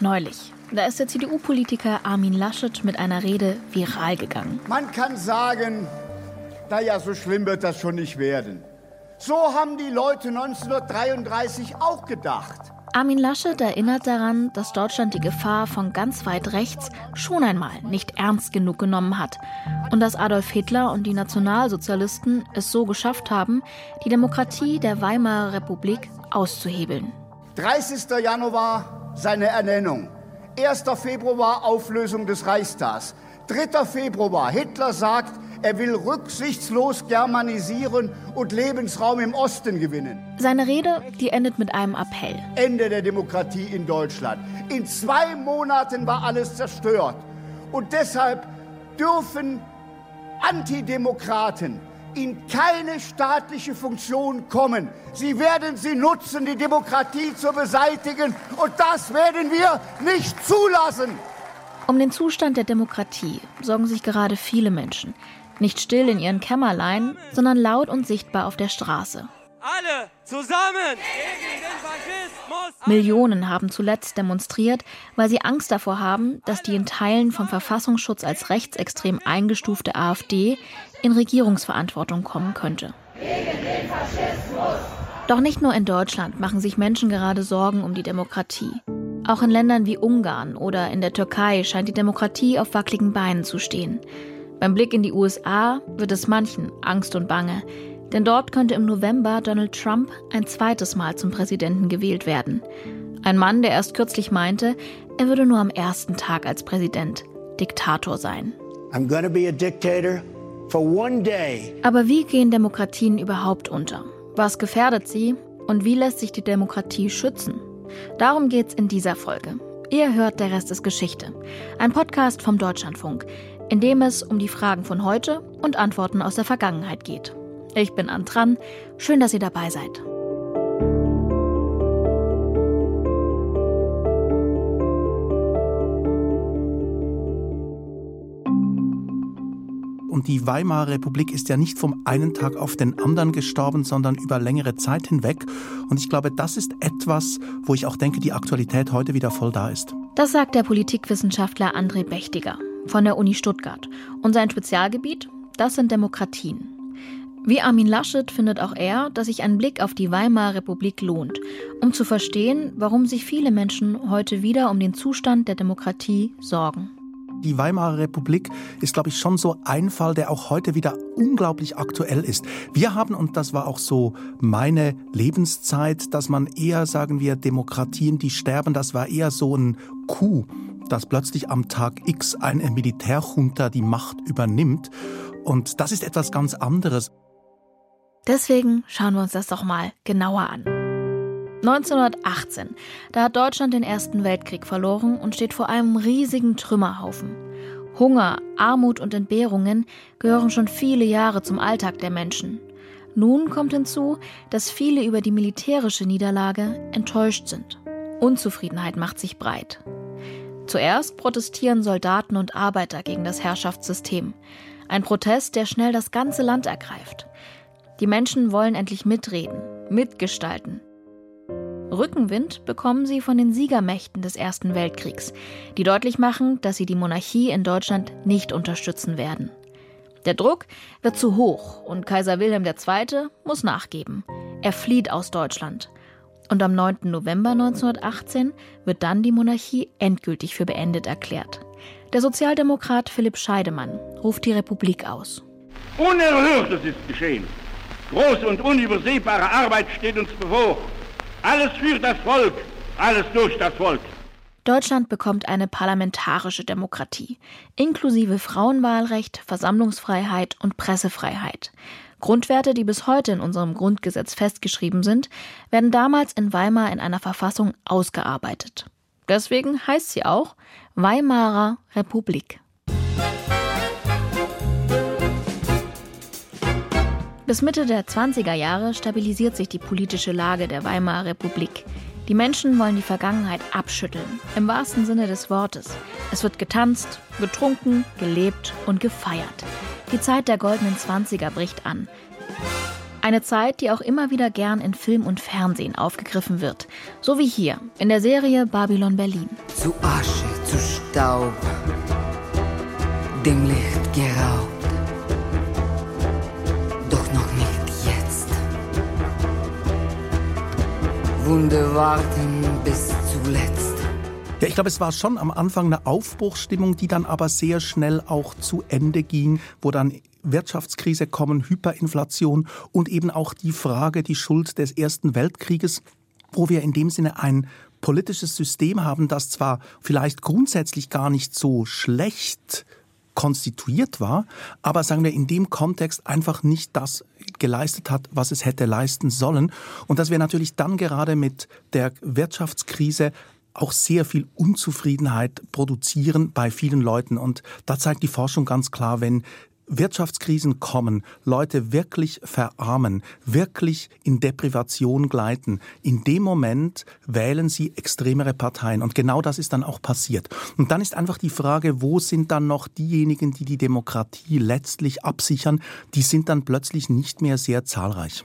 Neulich. Da ist der CDU-Politiker Armin Laschet mit einer Rede viral gegangen. Man kann sagen, naja, so schlimm wird das schon nicht werden. So haben die Leute 1933 auch gedacht. Armin Laschet erinnert daran, dass Deutschland die Gefahr von ganz weit rechts schon einmal nicht ernst genug genommen hat und dass Adolf Hitler und die Nationalsozialisten es so geschafft haben, die Demokratie der Weimarer Republik auszuhebeln. 30. Januar seine Ernennung. 1. Februar Auflösung des Reichstags. 3. Februar Hitler sagt, er will rücksichtslos germanisieren und Lebensraum im Osten gewinnen. Seine Rede, die endet mit einem Appell. Ende der Demokratie in Deutschland. In zwei Monaten war alles zerstört. Und deshalb dürfen Antidemokraten in keine staatliche Funktion kommen. Sie werden sie nutzen, die Demokratie zu beseitigen. Und das werden wir nicht zulassen. Um den Zustand der Demokratie sorgen sich gerade viele Menschen. Nicht still in ihren Kämmerlein, sondern laut und sichtbar auf der Straße. Alle zusammen gegen den Faschismus! Millionen haben zuletzt demonstriert, weil sie Angst davor haben, dass die in Teilen vom Verfassungsschutz als rechtsextrem eingestufte AfD in Regierungsverantwortung kommen könnte. Doch nicht nur in Deutschland machen sich Menschen gerade Sorgen um die Demokratie. Auch in Ländern wie Ungarn oder in der Türkei scheint die Demokratie auf wackeligen Beinen zu stehen. Beim Blick in die USA wird es manchen Angst und Bange, denn dort könnte im November Donald Trump ein zweites Mal zum Präsidenten gewählt werden. Ein Mann, der erst kürzlich meinte, er würde nur am ersten Tag als Präsident Diktator sein. I'm gonna be a dictator. Aber wie gehen Demokratien überhaupt unter? Was gefährdet sie und wie lässt sich die Demokratie schützen? Darum geht's in dieser Folge. Ihr hört, der Rest ist Geschichte. Ein Podcast vom Deutschlandfunk in dem es um die Fragen von heute und Antworten aus der Vergangenheit geht. Ich bin Antran. Schön, dass ihr dabei seid. Und die Weimarer Republik ist ja nicht vom einen Tag auf den anderen gestorben, sondern über längere Zeit hinweg. Und ich glaube, das ist etwas, wo ich auch denke, die Aktualität heute wieder voll da ist. Das sagt der Politikwissenschaftler André Bechtiger von der Uni Stuttgart. Und sein Spezialgebiet, das sind Demokratien. Wie Armin Laschet findet auch er, dass sich ein Blick auf die Weimarer Republik lohnt, um zu verstehen, warum sich viele Menschen heute wieder um den Zustand der Demokratie sorgen. Die Weimarer Republik ist, glaube ich, schon so ein Fall, der auch heute wieder unglaublich aktuell ist. Wir haben, und das war auch so meine Lebenszeit, dass man eher, sagen wir, Demokratien, die sterben, das war eher so ein Coup dass plötzlich am Tag X eine Militärjunta die Macht übernimmt. Und das ist etwas ganz anderes. Deswegen schauen wir uns das doch mal genauer an. 1918, da hat Deutschland den Ersten Weltkrieg verloren und steht vor einem riesigen Trümmerhaufen. Hunger, Armut und Entbehrungen gehören schon viele Jahre zum Alltag der Menschen. Nun kommt hinzu, dass viele über die militärische Niederlage enttäuscht sind. Unzufriedenheit macht sich breit. Zuerst protestieren Soldaten und Arbeiter gegen das Herrschaftssystem. Ein Protest, der schnell das ganze Land ergreift. Die Menschen wollen endlich mitreden, mitgestalten. Rückenwind bekommen sie von den Siegermächten des Ersten Weltkriegs, die deutlich machen, dass sie die Monarchie in Deutschland nicht unterstützen werden. Der Druck wird zu hoch und Kaiser Wilhelm II. muss nachgeben. Er flieht aus Deutschland. Und am 9. November 1918 wird dann die Monarchie endgültig für beendet erklärt. Der Sozialdemokrat Philipp Scheidemann ruft die Republik aus. Unerhörtes ist geschehen. Große und unübersehbare Arbeit steht uns bevor. Alles für das Volk, alles durch das Volk. Deutschland bekommt eine parlamentarische Demokratie, inklusive Frauenwahlrecht, Versammlungsfreiheit und Pressefreiheit. Grundwerte, die bis heute in unserem Grundgesetz festgeschrieben sind, werden damals in Weimar in einer Verfassung ausgearbeitet. Deswegen heißt sie auch Weimarer Republik. Bis Mitte der 20er Jahre stabilisiert sich die politische Lage der Weimarer Republik. Die Menschen wollen die Vergangenheit abschütteln, im wahrsten Sinne des Wortes. Es wird getanzt, getrunken, gelebt und gefeiert. Die Zeit der goldenen Zwanziger bricht an. Eine Zeit, die auch immer wieder gern in Film und Fernsehen aufgegriffen wird. So wie hier in der Serie Babylon Berlin. zu Asche, zu Staub, dem Licht geraubt. Wunde warten bis zuletzt. Ja, ich glaube, es war schon am Anfang eine Aufbruchsstimmung, die dann aber sehr schnell auch zu Ende ging, wo dann Wirtschaftskrise kommen, Hyperinflation und eben auch die Frage, die Schuld des Ersten Weltkrieges, wo wir in dem Sinne ein politisches System haben, das zwar vielleicht grundsätzlich gar nicht so schlecht konstituiert war, aber sagen wir in dem Kontext einfach nicht das geleistet hat, was es hätte leisten sollen. Und dass wir natürlich dann gerade mit der Wirtschaftskrise auch sehr viel Unzufriedenheit produzieren bei vielen Leuten. Und da zeigt die Forschung ganz klar, wenn Wirtschaftskrisen kommen, Leute wirklich verarmen, wirklich in Deprivation gleiten, in dem Moment wählen sie extremere Parteien. Und genau das ist dann auch passiert. Und dann ist einfach die Frage, wo sind dann noch diejenigen, die die Demokratie letztlich absichern? Die sind dann plötzlich nicht mehr sehr zahlreich.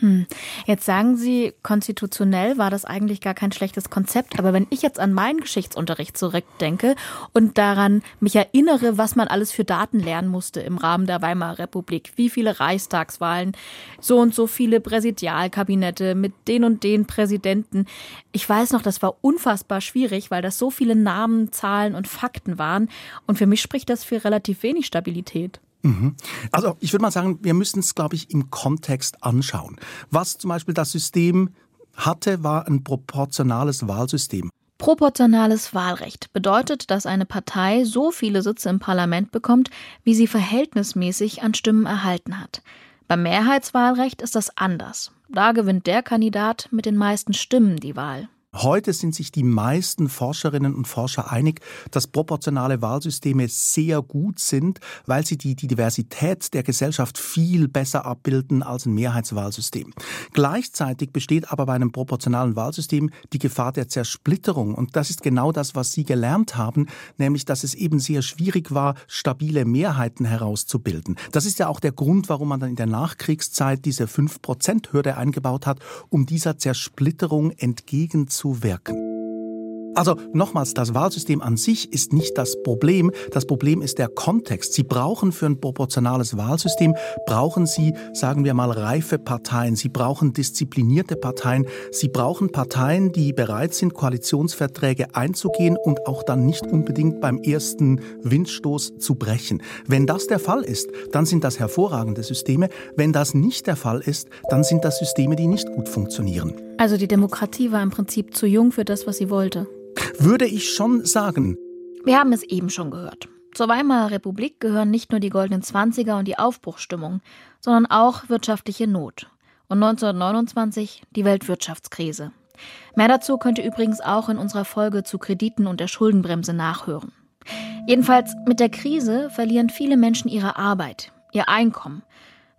Hm. Jetzt sagen Sie, konstitutionell war das eigentlich gar kein schlechtes Konzept. Aber wenn ich jetzt an meinen Geschichtsunterricht zurückdenke und daran mich erinnere, was man alles für Daten lernen musste im Rahmen der Weimarer Republik, wie viele Reichstagswahlen, so und so viele Präsidialkabinette mit den und den Präsidenten. Ich weiß noch, das war unfassbar schwierig, weil das so viele Namen, Zahlen und Fakten waren. Und für mich spricht das für relativ wenig Stabilität. Mhm. Also ich würde mal sagen, wir müssen es, glaube ich, im Kontext anschauen. Was zum Beispiel das System hatte, war ein proportionales Wahlsystem. Proportionales Wahlrecht bedeutet, dass eine Partei so viele Sitze im Parlament bekommt, wie sie verhältnismäßig an Stimmen erhalten hat. Beim Mehrheitswahlrecht ist das anders. Da gewinnt der Kandidat mit den meisten Stimmen die Wahl. Heute sind sich die meisten Forscherinnen und Forscher einig, dass proportionale Wahlsysteme sehr gut sind, weil sie die, die Diversität der Gesellschaft viel besser abbilden als ein Mehrheitswahlsystem. Gleichzeitig besteht aber bei einem proportionalen Wahlsystem die Gefahr der Zersplitterung. Und das ist genau das, was Sie gelernt haben, nämlich dass es eben sehr schwierig war, stabile Mehrheiten herauszubilden. Das ist ja auch der Grund, warum man dann in der Nachkriegszeit diese 5-Prozent-Hürde eingebaut hat, um dieser Zersplitterung entgegenzuwirken zu wirken. Also nochmals, das Wahlsystem an sich ist nicht das Problem. Das Problem ist der Kontext. Sie brauchen für ein proportionales Wahlsystem, brauchen Sie, sagen wir mal, reife Parteien. Sie brauchen disziplinierte Parteien. Sie brauchen Parteien, die bereit sind, Koalitionsverträge einzugehen und auch dann nicht unbedingt beim ersten Windstoß zu brechen. Wenn das der Fall ist, dann sind das hervorragende Systeme. Wenn das nicht der Fall ist, dann sind das Systeme, die nicht gut funktionieren. Also die Demokratie war im Prinzip zu jung für das, was sie wollte würde ich schon sagen. Wir haben es eben schon gehört. Zur Weimarer Republik gehören nicht nur die goldenen Zwanziger und die Aufbruchsstimmung, sondern auch wirtschaftliche Not. Und 1929 die Weltwirtschaftskrise. Mehr dazu könnt ihr übrigens auch in unserer Folge zu Krediten und der Schuldenbremse nachhören. Jedenfalls mit der Krise verlieren viele Menschen ihre Arbeit, ihr Einkommen.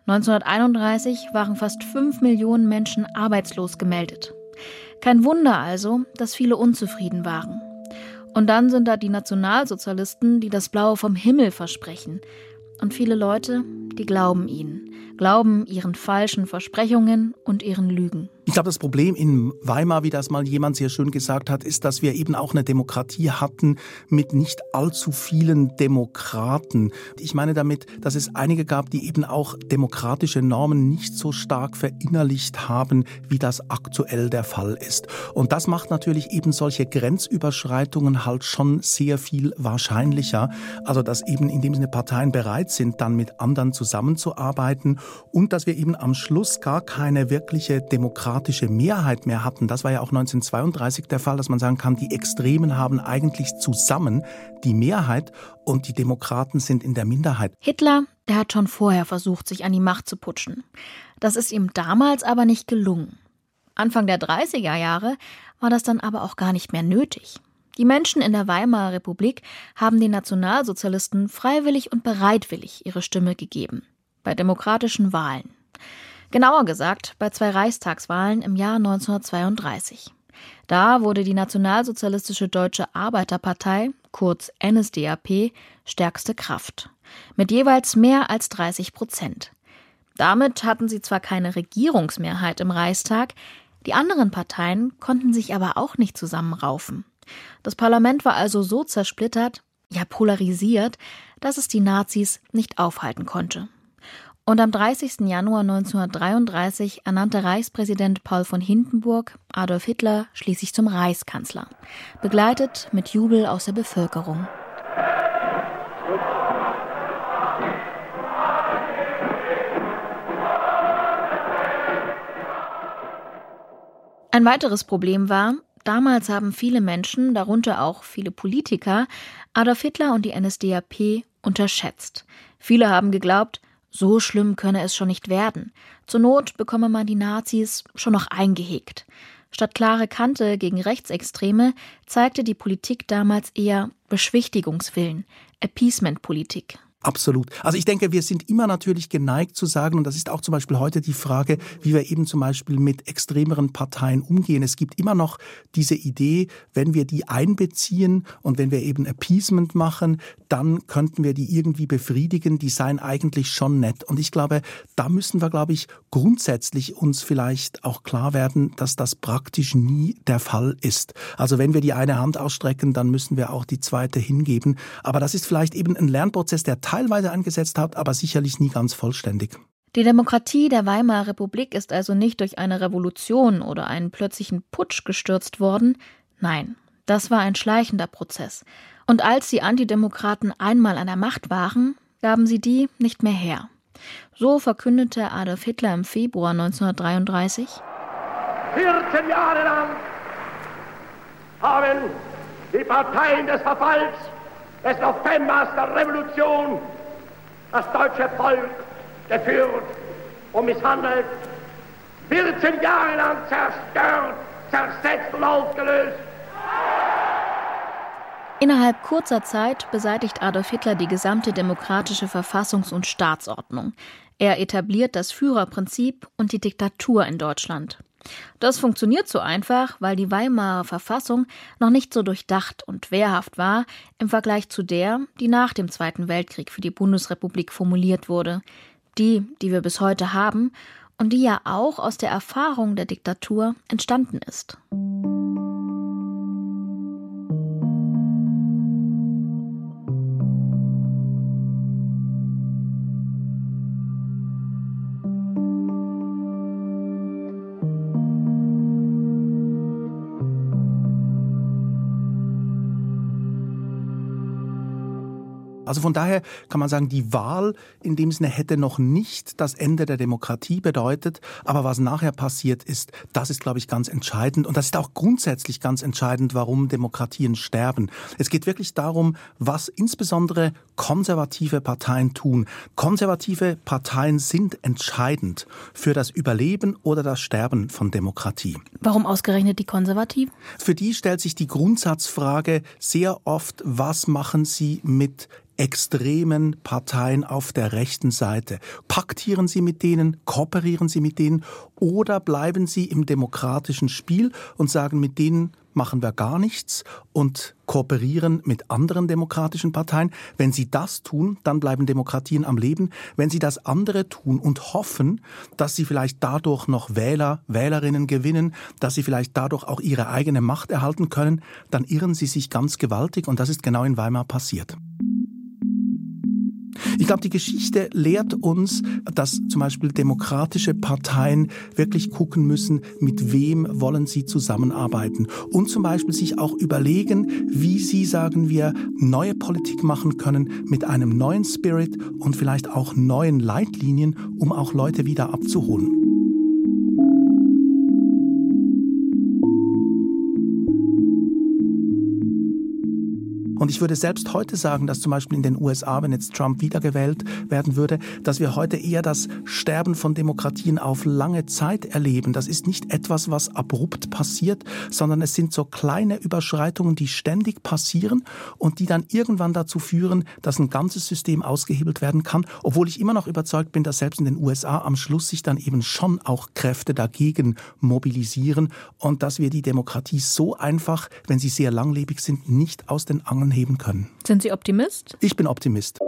1931 waren fast 5 Millionen Menschen arbeitslos gemeldet. Kein Wunder also, dass viele unzufrieden waren. Und dann sind da die Nationalsozialisten, die das Blaue vom Himmel versprechen. Und viele Leute, die glauben ihnen, glauben ihren falschen Versprechungen und ihren Lügen. Ich glaube, das Problem in Weimar, wie das mal jemand sehr schön gesagt hat, ist, dass wir eben auch eine Demokratie hatten mit nicht allzu vielen Demokraten. Ich meine damit, dass es einige gab, die eben auch demokratische Normen nicht so stark verinnerlicht haben, wie das aktuell der Fall ist. Und das macht natürlich eben solche Grenzüberschreitungen halt schon sehr viel wahrscheinlicher. Also, dass eben in dem Sinne Parteien bereit sind, dann mit anderen zusammenzuarbeiten und dass wir eben am Schluss gar keine wirkliche Demokratie demokratische Mehrheit mehr hatten. Das war ja auch 1932 der Fall, dass man sagen kann, die Extremen haben eigentlich zusammen die Mehrheit und die Demokraten sind in der Minderheit. Hitler, der hat schon vorher versucht, sich an die Macht zu putschen. Das ist ihm damals aber nicht gelungen. Anfang der 30er Jahre war das dann aber auch gar nicht mehr nötig. Die Menschen in der Weimarer Republik haben den Nationalsozialisten freiwillig und bereitwillig ihre Stimme gegeben. Bei demokratischen Wahlen. Genauer gesagt bei zwei Reichstagswahlen im Jahr 1932. Da wurde die Nationalsozialistische Deutsche Arbeiterpartei, kurz NSDAP, stärkste Kraft. Mit jeweils mehr als 30 Prozent. Damit hatten sie zwar keine Regierungsmehrheit im Reichstag, die anderen Parteien konnten sich aber auch nicht zusammenraufen. Das Parlament war also so zersplittert, ja polarisiert, dass es die Nazis nicht aufhalten konnte. Und am 30. Januar 1933 ernannte Reichspräsident Paul von Hindenburg Adolf Hitler schließlich zum Reichskanzler, begleitet mit Jubel aus der Bevölkerung. Ein weiteres Problem war, damals haben viele Menschen, darunter auch viele Politiker, Adolf Hitler und die NSDAP unterschätzt. Viele haben geglaubt, so schlimm könne es schon nicht werden. Zur Not bekomme man die Nazis schon noch eingehegt. Statt klare Kante gegen Rechtsextreme zeigte die Politik damals eher Beschwichtigungswillen, Appeasement-Politik. Absolut. Also ich denke, wir sind immer natürlich geneigt zu sagen, und das ist auch zum Beispiel heute die Frage, wie wir eben zum Beispiel mit extremeren Parteien umgehen. Es gibt immer noch diese Idee, wenn wir die einbeziehen und wenn wir eben Appeasement machen, dann könnten wir die irgendwie befriedigen, die seien eigentlich schon nett. Und ich glaube, da müssen wir, glaube ich, grundsätzlich uns vielleicht auch klar werden, dass das praktisch nie der Fall ist. Also wenn wir die eine Hand ausstrecken, dann müssen wir auch die zweite hingeben. Aber das ist vielleicht eben ein Lernprozess, der teilweise angesetzt hat, aber sicherlich nie ganz vollständig. Die Demokratie der Weimarer Republik ist also nicht durch eine Revolution oder einen plötzlichen Putsch gestürzt worden. Nein, das war ein schleichender Prozess. Und als die Antidemokraten einmal an der Macht waren, gaben sie die nicht mehr her. So verkündete Adolf Hitler im Februar 1933: 14 Jahre lang haben die Parteien des Verfalls des Novembers der Revolution das deutsche Volk geführt und misshandelt, 14 Jahre lang zerstört, zersetzt und aufgelöst. Innerhalb kurzer Zeit beseitigt Adolf Hitler die gesamte demokratische Verfassungs- und Staatsordnung. Er etabliert das Führerprinzip und die Diktatur in Deutschland. Das funktioniert so einfach, weil die Weimarer Verfassung noch nicht so durchdacht und wehrhaft war im Vergleich zu der, die nach dem Zweiten Weltkrieg für die Bundesrepublik formuliert wurde, die, die wir bis heute haben und die ja auch aus der Erfahrung der Diktatur entstanden ist. Also von daher kann man sagen, die Wahl in dem Sinne hätte noch nicht das Ende der Demokratie bedeutet, aber was nachher passiert ist, das ist, glaube ich, ganz entscheidend und das ist auch grundsätzlich ganz entscheidend, warum Demokratien sterben. Es geht wirklich darum, was insbesondere konservative Parteien tun. Konservative Parteien sind entscheidend für das Überleben oder das Sterben von Demokratie. Warum ausgerechnet die Konservativen? Für die stellt sich die Grundsatzfrage sehr oft, was machen sie mit extremen Parteien auf der rechten Seite. Paktieren Sie mit denen, kooperieren Sie mit denen oder bleiben Sie im demokratischen Spiel und sagen, mit denen machen wir gar nichts und kooperieren mit anderen demokratischen Parteien. Wenn Sie das tun, dann bleiben Demokratien am Leben. Wenn Sie das andere tun und hoffen, dass Sie vielleicht dadurch noch Wähler, Wählerinnen gewinnen, dass Sie vielleicht dadurch auch Ihre eigene Macht erhalten können, dann irren Sie sich ganz gewaltig und das ist genau in Weimar passiert. Ich glaube, die Geschichte lehrt uns, dass zum Beispiel demokratische Parteien wirklich gucken müssen, mit wem wollen sie zusammenarbeiten und zum Beispiel sich auch überlegen, wie sie, sagen wir, neue Politik machen können mit einem neuen Spirit und vielleicht auch neuen Leitlinien, um auch Leute wieder abzuholen. Und ich würde selbst heute sagen, dass zum Beispiel in den USA, wenn jetzt Trump wiedergewählt werden würde, dass wir heute eher das Sterben von Demokratien auf lange Zeit erleben. Das ist nicht etwas, was abrupt passiert, sondern es sind so kleine Überschreitungen, die ständig passieren und die dann irgendwann dazu führen, dass ein ganzes System ausgehebelt werden kann, obwohl ich immer noch überzeugt bin, dass selbst in den USA am Schluss sich dann eben schon auch Kräfte dagegen mobilisieren und dass wir die Demokratie so einfach, wenn sie sehr langlebig sind, nicht aus den Angeln heben können. Sind Sie Optimist? Ich bin Optimist.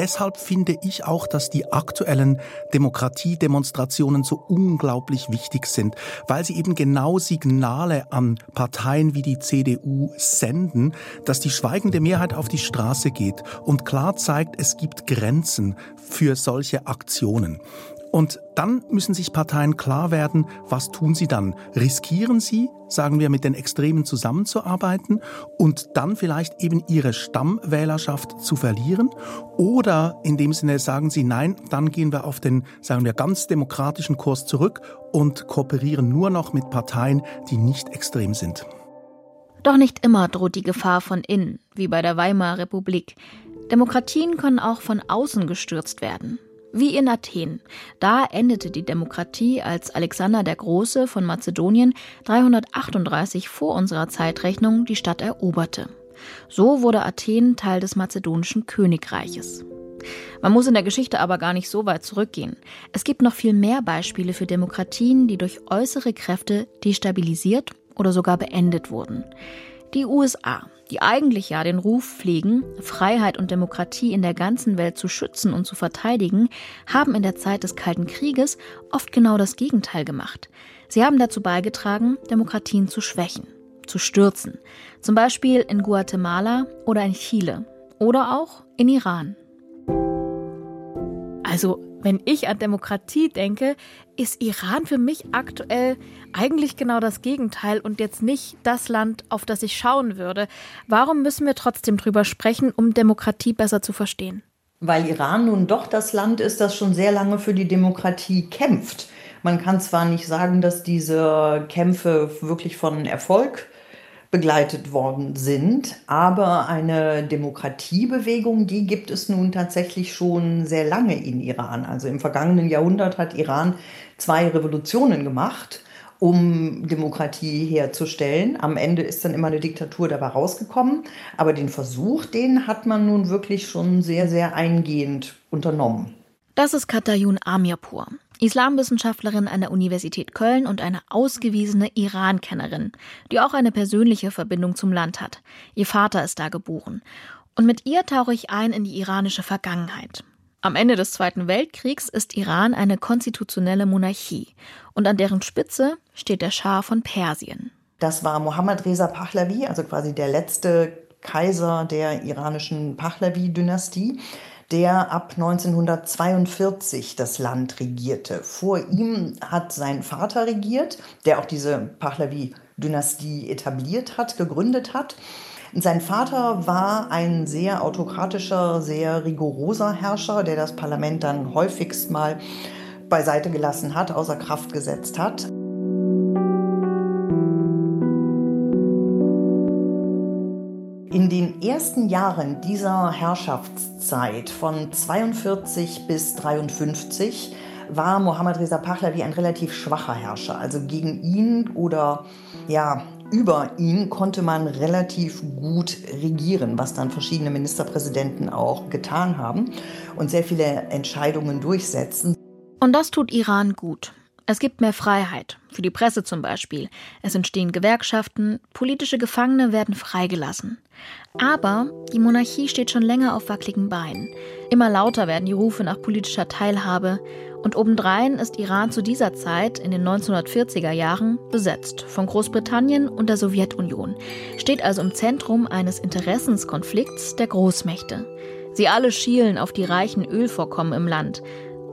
deshalb finde ich auch, dass die aktuellen Demokratiedemonstrationen so unglaublich wichtig sind, weil sie eben genau Signale an Parteien wie die CDU senden, dass die schweigende Mehrheit auf die Straße geht und klar zeigt, es gibt Grenzen für solche Aktionen. Und dann müssen sich Parteien klar werden, was tun sie dann? Riskieren sie, sagen wir, mit den Extremen zusammenzuarbeiten und dann vielleicht eben ihre Stammwählerschaft zu verlieren? Oder in dem Sinne sagen sie, nein, dann gehen wir auf den, sagen wir, ganz demokratischen Kurs zurück und kooperieren nur noch mit Parteien, die nicht extrem sind. Doch nicht immer droht die Gefahr von innen, wie bei der Weimarer Republik. Demokratien können auch von außen gestürzt werden. Wie in Athen. Da endete die Demokratie, als Alexander der Große von Mazedonien 338 vor unserer Zeitrechnung die Stadt eroberte. So wurde Athen Teil des mazedonischen Königreiches. Man muss in der Geschichte aber gar nicht so weit zurückgehen. Es gibt noch viel mehr Beispiele für Demokratien, die durch äußere Kräfte destabilisiert oder sogar beendet wurden. Die USA, die eigentlich ja den Ruf pflegen, Freiheit und Demokratie in der ganzen Welt zu schützen und zu verteidigen, haben in der Zeit des Kalten Krieges oft genau das Gegenteil gemacht. Sie haben dazu beigetragen, Demokratien zu schwächen, zu stürzen. Zum Beispiel in Guatemala oder in Chile oder auch in Iran. Also wenn ich an Demokratie denke, ist Iran für mich aktuell eigentlich genau das Gegenteil und jetzt nicht das Land, auf das ich schauen würde. Warum müssen wir trotzdem drüber sprechen, um Demokratie besser zu verstehen? Weil Iran nun doch das Land ist, das schon sehr lange für die Demokratie kämpft. Man kann zwar nicht sagen, dass diese Kämpfe wirklich von Erfolg begleitet worden sind. Aber eine Demokratiebewegung, die gibt es nun tatsächlich schon sehr lange in Iran. Also im vergangenen Jahrhundert hat Iran zwei Revolutionen gemacht um Demokratie herzustellen. Am Ende ist dann immer eine Diktatur dabei rausgekommen. Aber den Versuch, den hat man nun wirklich schon sehr, sehr eingehend unternommen. Das ist Katayun Amirpur. Islamwissenschaftlerin an der Universität Köln und eine ausgewiesene Iran-Kennerin, die auch eine persönliche Verbindung zum Land hat. Ihr Vater ist da geboren. Und mit ihr tauche ich ein in die iranische Vergangenheit. Am Ende des Zweiten Weltkriegs ist Iran eine konstitutionelle Monarchie und an deren Spitze steht der Schah von Persien. Das war Mohammad Reza Pahlavi, also quasi der letzte Kaiser der iranischen Pahlavi-Dynastie der ab 1942 das Land regierte. Vor ihm hat sein Vater regiert, der auch diese Pahlavi-Dynastie etabliert hat, gegründet hat. Sein Vater war ein sehr autokratischer, sehr rigoroser Herrscher, der das Parlament dann häufigst mal beiseite gelassen hat, außer Kraft gesetzt hat. Ersten Jahren dieser Herrschaftszeit von 42 bis 53 war Mohammad Reza Pahlavi ein relativ schwacher Herrscher. Also gegen ihn oder ja, über ihn konnte man relativ gut regieren, was dann verschiedene Ministerpräsidenten auch getan haben und sehr viele Entscheidungen durchsetzen. Und das tut Iran gut. Es gibt mehr Freiheit, für die Presse zum Beispiel. Es entstehen Gewerkschaften, politische Gefangene werden freigelassen. Aber die Monarchie steht schon länger auf wackeligen Beinen. Immer lauter werden die Rufe nach politischer Teilhabe. Und obendrein ist Iran zu dieser Zeit, in den 1940er Jahren, besetzt von Großbritannien und der Sowjetunion, steht also im Zentrum eines Interessenskonflikts der Großmächte. Sie alle schielen auf die reichen Ölvorkommen im Land.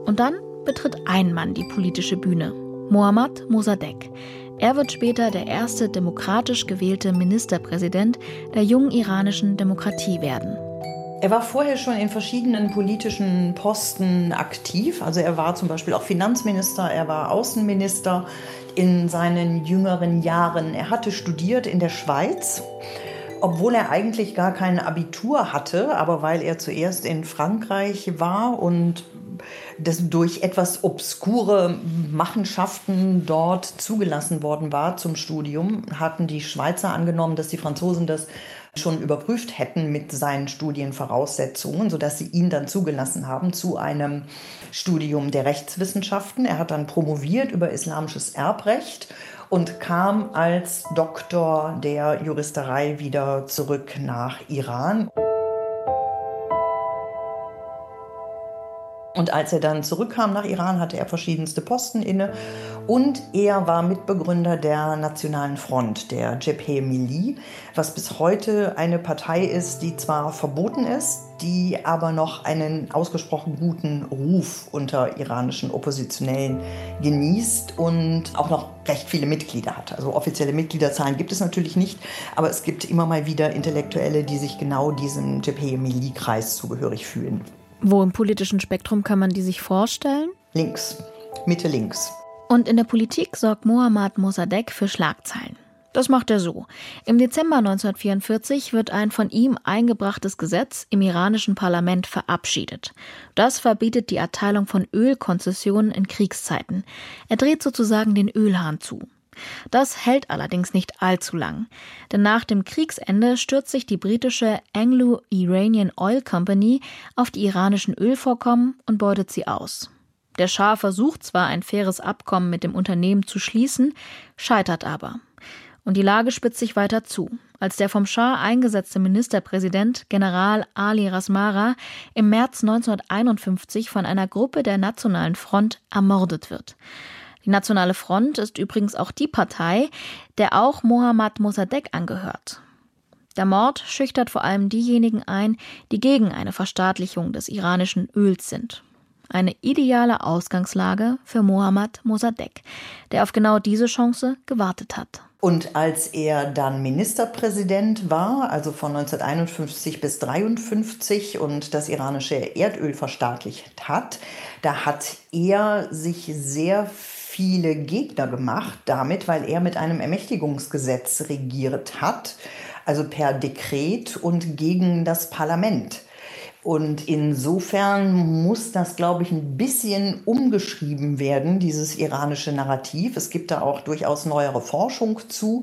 Und dann betritt ein Mann die politische Bühne, Mohammad Mossadegh. Er wird später der erste demokratisch gewählte Ministerpräsident der jungen iranischen Demokratie werden. Er war vorher schon in verschiedenen politischen Posten aktiv. Also er war zum Beispiel auch Finanzminister, er war Außenminister in seinen jüngeren Jahren. Er hatte studiert in der Schweiz, obwohl er eigentlich gar kein Abitur hatte, aber weil er zuerst in Frankreich war und das durch etwas obskure Machenschaften dort zugelassen worden war zum Studium, hatten die Schweizer angenommen, dass die Franzosen das schon überprüft hätten mit seinen Studienvoraussetzungen, sodass sie ihn dann zugelassen haben zu einem Studium der Rechtswissenschaften. Er hat dann promoviert über islamisches Erbrecht und kam als Doktor der Juristerei wieder zurück nach Iran. Und als er dann zurückkam nach Iran, hatte er verschiedenste Posten inne. Und er war Mitbegründer der Nationalen Front, der Jebhe Milli, was bis heute eine Partei ist, die zwar verboten ist, die aber noch einen ausgesprochen guten Ruf unter iranischen Oppositionellen genießt und auch noch recht viele Mitglieder hat. Also offizielle Mitgliederzahlen gibt es natürlich nicht, aber es gibt immer mal wieder Intellektuelle, die sich genau diesem Jebhe Milli-Kreis zugehörig fühlen. Wo im politischen Spektrum kann man die sich vorstellen? Links, Mitte links. Und in der Politik sorgt Mohammad Mossadegh für Schlagzeilen. Das macht er so. Im Dezember 1944 wird ein von ihm eingebrachtes Gesetz im iranischen Parlament verabschiedet. Das verbietet die Erteilung von Ölkonzessionen in Kriegszeiten. Er dreht sozusagen den Ölhahn zu. Das hält allerdings nicht allzu lang, denn nach dem Kriegsende stürzt sich die britische Anglo-Iranian Oil Company auf die iranischen Ölvorkommen und beutet sie aus. Der Schah versucht zwar ein faires Abkommen mit dem Unternehmen zu schließen, scheitert aber. Und die Lage spitzt sich weiter zu, als der vom Schah eingesetzte Ministerpräsident General Ali Rasmara im März 1951 von einer Gruppe der Nationalen Front ermordet wird. Die Nationale Front ist übrigens auch die Partei, der auch Mohammad Mossadegh angehört. Der Mord schüchtert vor allem diejenigen ein, die gegen eine Verstaatlichung des iranischen Öls sind. Eine ideale Ausgangslage für Mohammad Mossadegh, der auf genau diese Chance gewartet hat. Und als er dann Ministerpräsident war, also von 1951 bis 1953 und das iranische Erdöl verstaatlicht hat, da hat er sich sehr viele Gegner gemacht damit, weil er mit einem Ermächtigungsgesetz regiert hat, also per Dekret und gegen das Parlament. Und insofern muss das, glaube ich, ein bisschen umgeschrieben werden, dieses iranische Narrativ. Es gibt da auch durchaus neuere Forschung zu,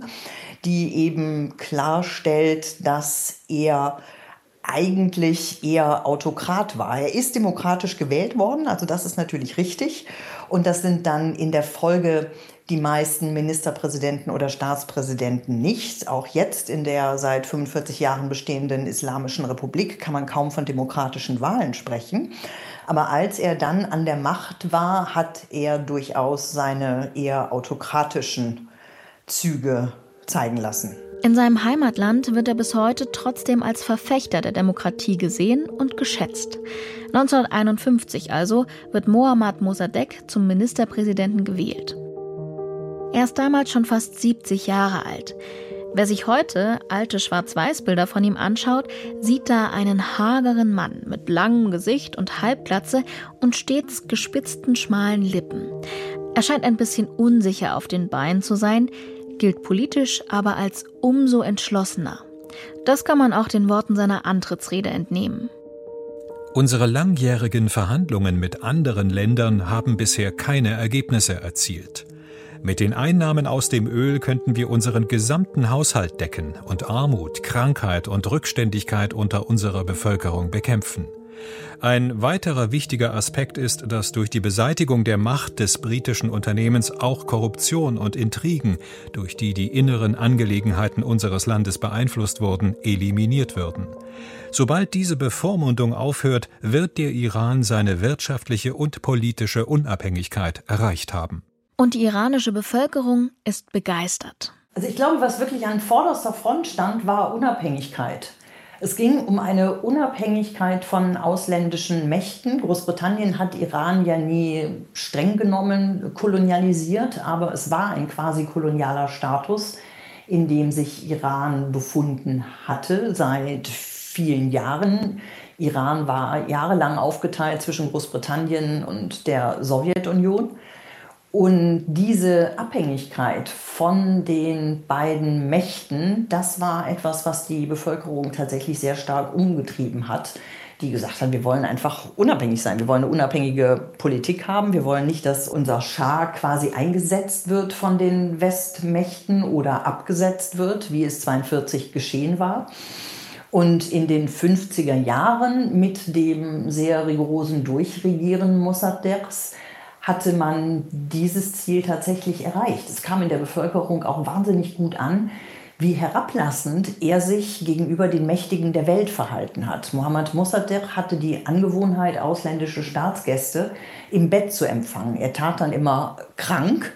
die eben klarstellt, dass er eigentlich eher Autokrat war. Er ist demokratisch gewählt worden, also das ist natürlich richtig. Und das sind dann in der Folge die meisten Ministerpräsidenten oder Staatspräsidenten nicht. Auch jetzt in der seit 45 Jahren bestehenden Islamischen Republik kann man kaum von demokratischen Wahlen sprechen. Aber als er dann an der Macht war, hat er durchaus seine eher autokratischen Züge zeigen lassen. In seinem Heimatland wird er bis heute trotzdem als Verfechter der Demokratie gesehen und geschätzt. 1951 also wird Mohammad Mossadegh zum Ministerpräsidenten gewählt. Er ist damals schon fast 70 Jahre alt. Wer sich heute alte Schwarz-Weiß-Bilder von ihm anschaut, sieht da einen hageren Mann mit langem Gesicht und Halbglatze und stets gespitzten schmalen Lippen. Er scheint ein bisschen unsicher auf den Beinen zu sein, gilt politisch aber als umso entschlossener. Das kann man auch den Worten seiner Antrittsrede entnehmen. Unsere langjährigen Verhandlungen mit anderen Ländern haben bisher keine Ergebnisse erzielt. Mit den Einnahmen aus dem Öl könnten wir unseren gesamten Haushalt decken und Armut, Krankheit und Rückständigkeit unter unserer Bevölkerung bekämpfen. Ein weiterer wichtiger Aspekt ist, dass durch die Beseitigung der Macht des britischen Unternehmens auch Korruption und Intrigen, durch die die inneren Angelegenheiten unseres Landes beeinflusst wurden, eliminiert würden. Sobald diese Bevormundung aufhört, wird der Iran seine wirtschaftliche und politische Unabhängigkeit erreicht haben. Und die iranische Bevölkerung ist begeistert. Also ich glaube, was wirklich an vorderster Front stand, war Unabhängigkeit. Es ging um eine Unabhängigkeit von ausländischen Mächten. Großbritannien hat Iran ja nie streng genommen kolonialisiert, aber es war ein quasi kolonialer Status, in dem sich Iran befunden hatte seit vielen Jahren. Iran war jahrelang aufgeteilt zwischen Großbritannien und der Sowjetunion. Und diese Abhängigkeit von den beiden Mächten, das war etwas, was die Bevölkerung tatsächlich sehr stark umgetrieben hat. Die gesagt haben, wir wollen einfach unabhängig sein. Wir wollen eine unabhängige Politik haben. Wir wollen nicht, dass unser Schah quasi eingesetzt wird von den Westmächten oder abgesetzt wird, wie es 42 geschehen war. Und in den 50er Jahren mit dem sehr rigorosen Durchregieren Mossadeghs hatte man dieses Ziel tatsächlich erreicht. Es kam in der Bevölkerung auch wahnsinnig gut an, wie herablassend er sich gegenüber den Mächtigen der Welt verhalten hat. Mohammad Mossadegh hatte die Angewohnheit, ausländische Staatsgäste im Bett zu empfangen. Er tat dann immer krank,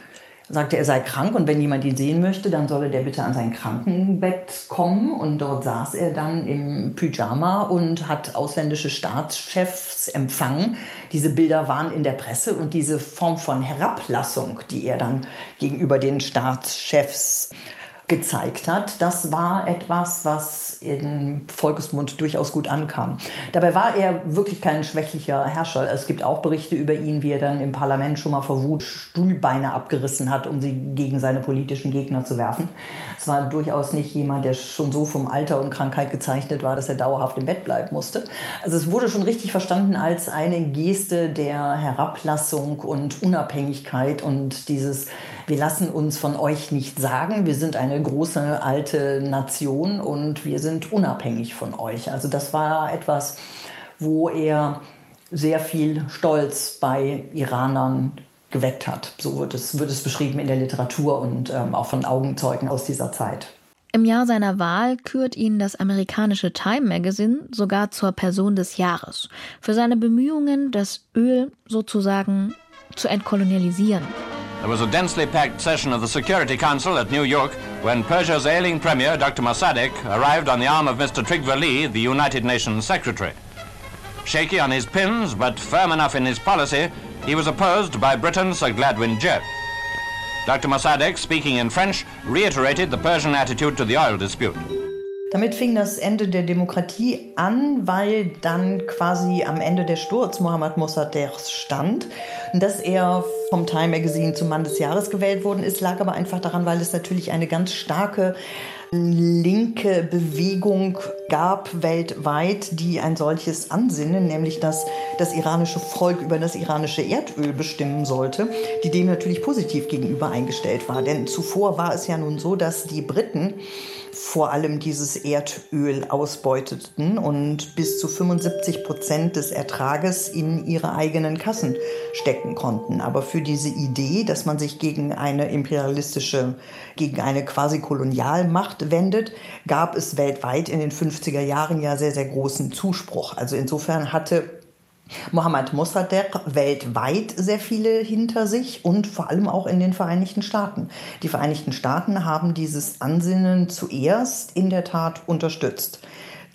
sagte, er sei krank und wenn jemand ihn sehen möchte, dann solle der bitte an sein Krankenbett kommen. Und dort saß er dann im Pyjama und hat ausländische Staatschefs empfangen. Diese Bilder waren in der Presse und diese Form von Herablassung, die er dann gegenüber den Staatschefs gezeigt hat, das war etwas, was in Volkesmund durchaus gut ankam. Dabei war er wirklich kein schwächlicher Herrscher. Es gibt auch Berichte über ihn, wie er dann im Parlament schon mal vor Wut Stuhlbeine abgerissen hat, um sie gegen seine politischen Gegner zu werfen. Es war durchaus nicht jemand, der schon so vom Alter und Krankheit gezeichnet war, dass er dauerhaft im Bett bleiben musste. Also es wurde schon richtig verstanden als eine Geste der Herablassung und Unabhängigkeit und dieses wir lassen uns von euch nicht sagen, wir sind eine große alte Nation und wir sind unabhängig von euch. Also das war etwas, wo er sehr viel Stolz bei Iranern geweckt hat. So wird es, wird es beschrieben in der Literatur und ähm, auch von Augenzeugen aus dieser Zeit. Im Jahr seiner Wahl kürt ihn das amerikanische Time Magazine sogar zur Person des Jahres für seine Bemühungen, das Öl sozusagen zu entkolonialisieren. There was a densely packed session of the Security Council at New York when Persia's ailing premier, Dr. Mossadegh, arrived on the arm of Mr. Trygve Lee, the United Nations Secretary. Shaky on his pins, but firm enough in his policy, he was opposed by Britain's Sir Gladwin Jebb. Dr. Mossadegh, speaking in French, reiterated the Persian attitude to the oil dispute. Damit fing das Ende der Demokratie an, weil dann quasi am Ende der Sturz Mohammad Mossadeghs stand. Dass er vom Time Magazine zum Mann des Jahres gewählt worden ist, lag aber einfach daran, weil es natürlich eine ganz starke linke Bewegung gab weltweit, die ein solches Ansinnen, nämlich dass das iranische Volk über das iranische Erdöl bestimmen sollte, die dem natürlich positiv gegenüber eingestellt war. Denn zuvor war es ja nun so, dass die Briten vor allem dieses Erdöl ausbeuteten und bis zu 75 Prozent des Ertrages in ihre eigenen Kassen stecken konnten. Aber für diese Idee, dass man sich gegen eine imperialistische, gegen eine quasi Kolonialmacht wendet, gab es weltweit in den 50er Jahren ja sehr, sehr großen Zuspruch. Also insofern hatte Mohammad Mossadegh weltweit sehr viele hinter sich und vor allem auch in den Vereinigten Staaten. Die Vereinigten Staaten haben dieses Ansinnen zuerst in der Tat unterstützt.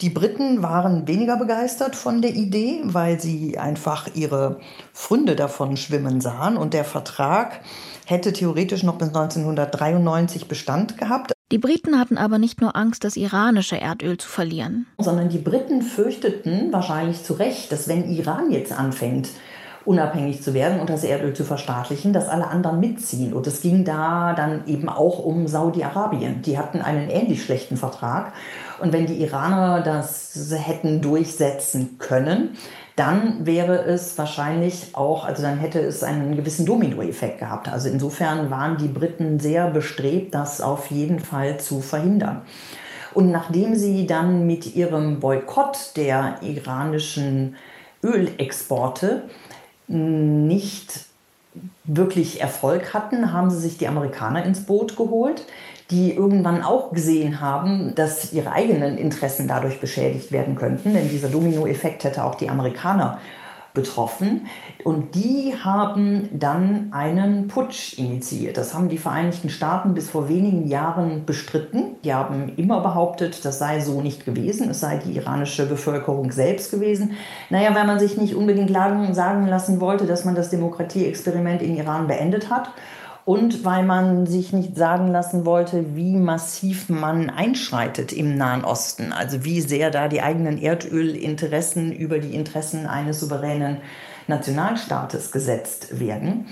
Die Briten waren weniger begeistert von der Idee, weil sie einfach ihre Fründe davon schwimmen sahen und der Vertrag hätte theoretisch noch bis 1993 Bestand gehabt. Die Briten hatten aber nicht nur Angst, das iranische Erdöl zu verlieren. Sondern die Briten fürchteten wahrscheinlich zu Recht, dass wenn Iran jetzt anfängt, unabhängig zu werden und das Erdöl zu verstaatlichen, dass alle anderen mitziehen. Und es ging da dann eben auch um Saudi-Arabien. Die hatten einen ähnlich schlechten Vertrag. Und wenn die Iraner das hätten durchsetzen können, dann wäre es wahrscheinlich auch, also dann hätte es einen gewissen Dominoeffekt gehabt. Also insofern waren die Briten sehr bestrebt, das auf jeden Fall zu verhindern. Und nachdem sie dann mit ihrem Boykott der iranischen Ölexporte nicht wirklich Erfolg hatten, haben sie sich die Amerikaner ins Boot geholt die irgendwann auch gesehen haben, dass ihre eigenen Interessen dadurch beschädigt werden könnten. Denn dieser Dominoeffekt hätte auch die Amerikaner betroffen. Und die haben dann einen Putsch initiiert. Das haben die Vereinigten Staaten bis vor wenigen Jahren bestritten. Die haben immer behauptet, das sei so nicht gewesen. Es sei die iranische Bevölkerung selbst gewesen. Naja, weil man sich nicht unbedingt sagen lassen wollte, dass man das Demokratieexperiment in Iran beendet hat und weil man sich nicht sagen lassen wollte, wie massiv man einschreitet im Nahen Osten. Also wie sehr da die eigenen Erdölinteressen über die Interessen eines souveränen Nationalstaates gesetzt werden.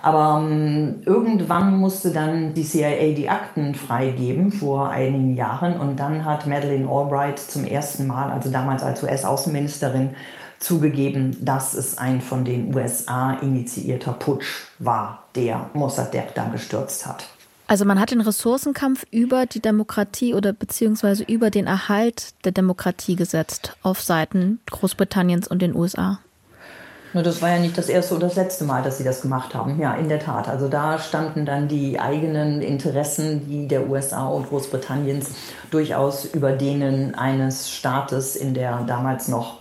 Aber ähm, irgendwann musste dann die CIA die Akten freigeben vor einigen Jahren und dann hat Madeleine Albright zum ersten Mal, also damals als US-Außenministerin, zugegeben, dass es ein von den USA initiierter Putsch war, der Mossadegh dann gestürzt hat. Also man hat den Ressourcenkampf über die Demokratie oder beziehungsweise über den Erhalt der Demokratie gesetzt auf Seiten Großbritanniens und den USA. Das war ja nicht das erste oder das letzte Mal, dass sie das gemacht haben. Ja, in der Tat. Also da standen dann die eigenen Interessen, die der USA und Großbritanniens durchaus über denen eines Staates in der damals noch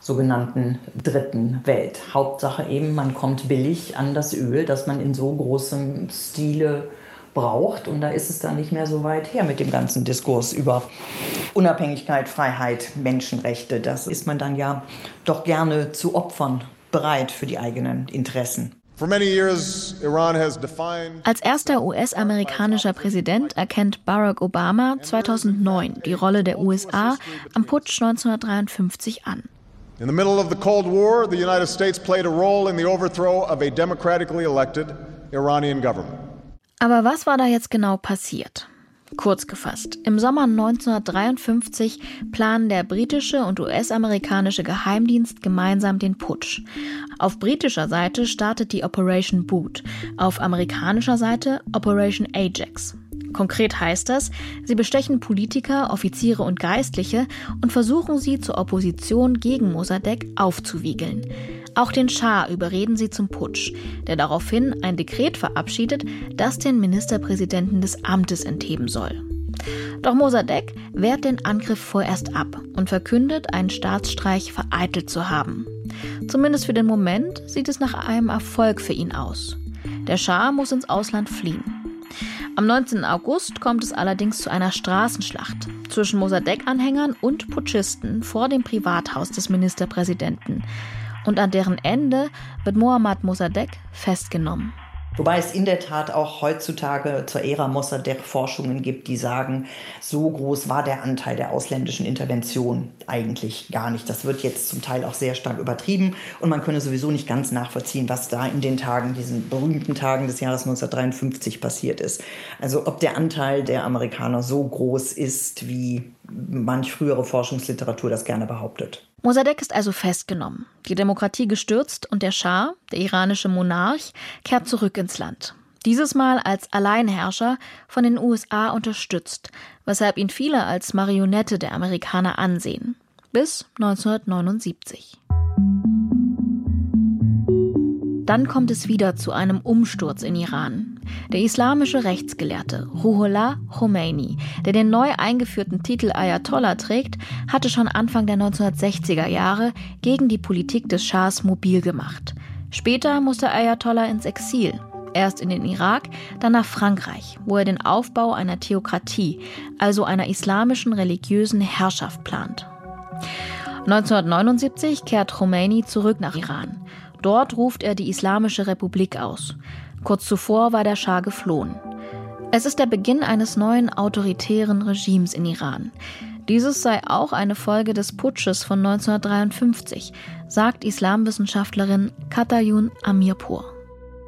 sogenannten dritten Welt. Hauptsache eben, man kommt billig an das Öl, das man in so großem Stile braucht. Und da ist es dann nicht mehr so weit her mit dem ganzen Diskurs über Unabhängigkeit, Freiheit, Menschenrechte. Das ist man dann ja doch gerne zu opfern bereit für die eigenen Interessen. Als erster US-amerikanischer Präsident erkennt Barack Obama 2009 die Rolle der USA am Putsch 1953 an. In the middle of the Cold War, the United States played a role in the overthrow of a democratically elected Iranian government. Aber was war da jetzt genau passiert? Kurz gefasst, im Sommer 1953 planen der britische und US-amerikanische Geheimdienst gemeinsam den Putsch. Auf britischer Seite startet die Operation Boot, auf amerikanischer Seite Operation Ajax. Konkret heißt das, sie bestechen Politiker, Offiziere und Geistliche und versuchen sie zur Opposition gegen Mossadegh aufzuwiegeln. Auch den Schah überreden sie zum Putsch, der daraufhin ein Dekret verabschiedet, das den Ministerpräsidenten des Amtes entheben soll. Doch Mossadegh wehrt den Angriff vorerst ab und verkündet, einen Staatsstreich vereitelt zu haben. Zumindest für den Moment sieht es nach einem Erfolg für ihn aus. Der Schah muss ins Ausland fliehen. Am 19. August kommt es allerdings zu einer Straßenschlacht zwischen Mossadegh-Anhängern und Putschisten vor dem Privathaus des Ministerpräsidenten. Und an deren Ende wird Mohammad Mossadegh festgenommen. Wobei es in der Tat auch heutzutage zur Ära Mossadegh Forschungen gibt, die sagen, so groß war der Anteil der ausländischen Intervention eigentlich gar nicht. Das wird jetzt zum Teil auch sehr stark übertrieben und man könne sowieso nicht ganz nachvollziehen, was da in den Tagen, diesen berühmten Tagen des Jahres 1953 passiert ist. Also ob der Anteil der Amerikaner so groß ist, wie manch frühere Forschungsliteratur das gerne behauptet. Mossadegh ist also festgenommen, die Demokratie gestürzt und der Schah, der iranische Monarch, kehrt zurück ins Land. Dieses Mal als Alleinherrscher von den USA unterstützt, weshalb ihn viele als Marionette der Amerikaner ansehen. Bis 1979. Dann kommt es wieder zu einem Umsturz in Iran. Der islamische Rechtsgelehrte Ruhollah Khomeini, der den neu eingeführten Titel Ayatollah trägt, hatte schon Anfang der 1960er Jahre gegen die Politik des Schahs mobil gemacht. Später musste Ayatollah ins Exil. Erst in den Irak, dann nach Frankreich, wo er den Aufbau einer Theokratie, also einer islamischen religiösen Herrschaft plant. 1979 kehrt Khomeini zurück nach Iran. Dort ruft er die Islamische Republik aus. Kurz zuvor war der Schah geflohen. Es ist der Beginn eines neuen autoritären Regimes in Iran. Dieses sei auch eine Folge des Putsches von 1953, sagt Islamwissenschaftlerin Katayun Amirpur.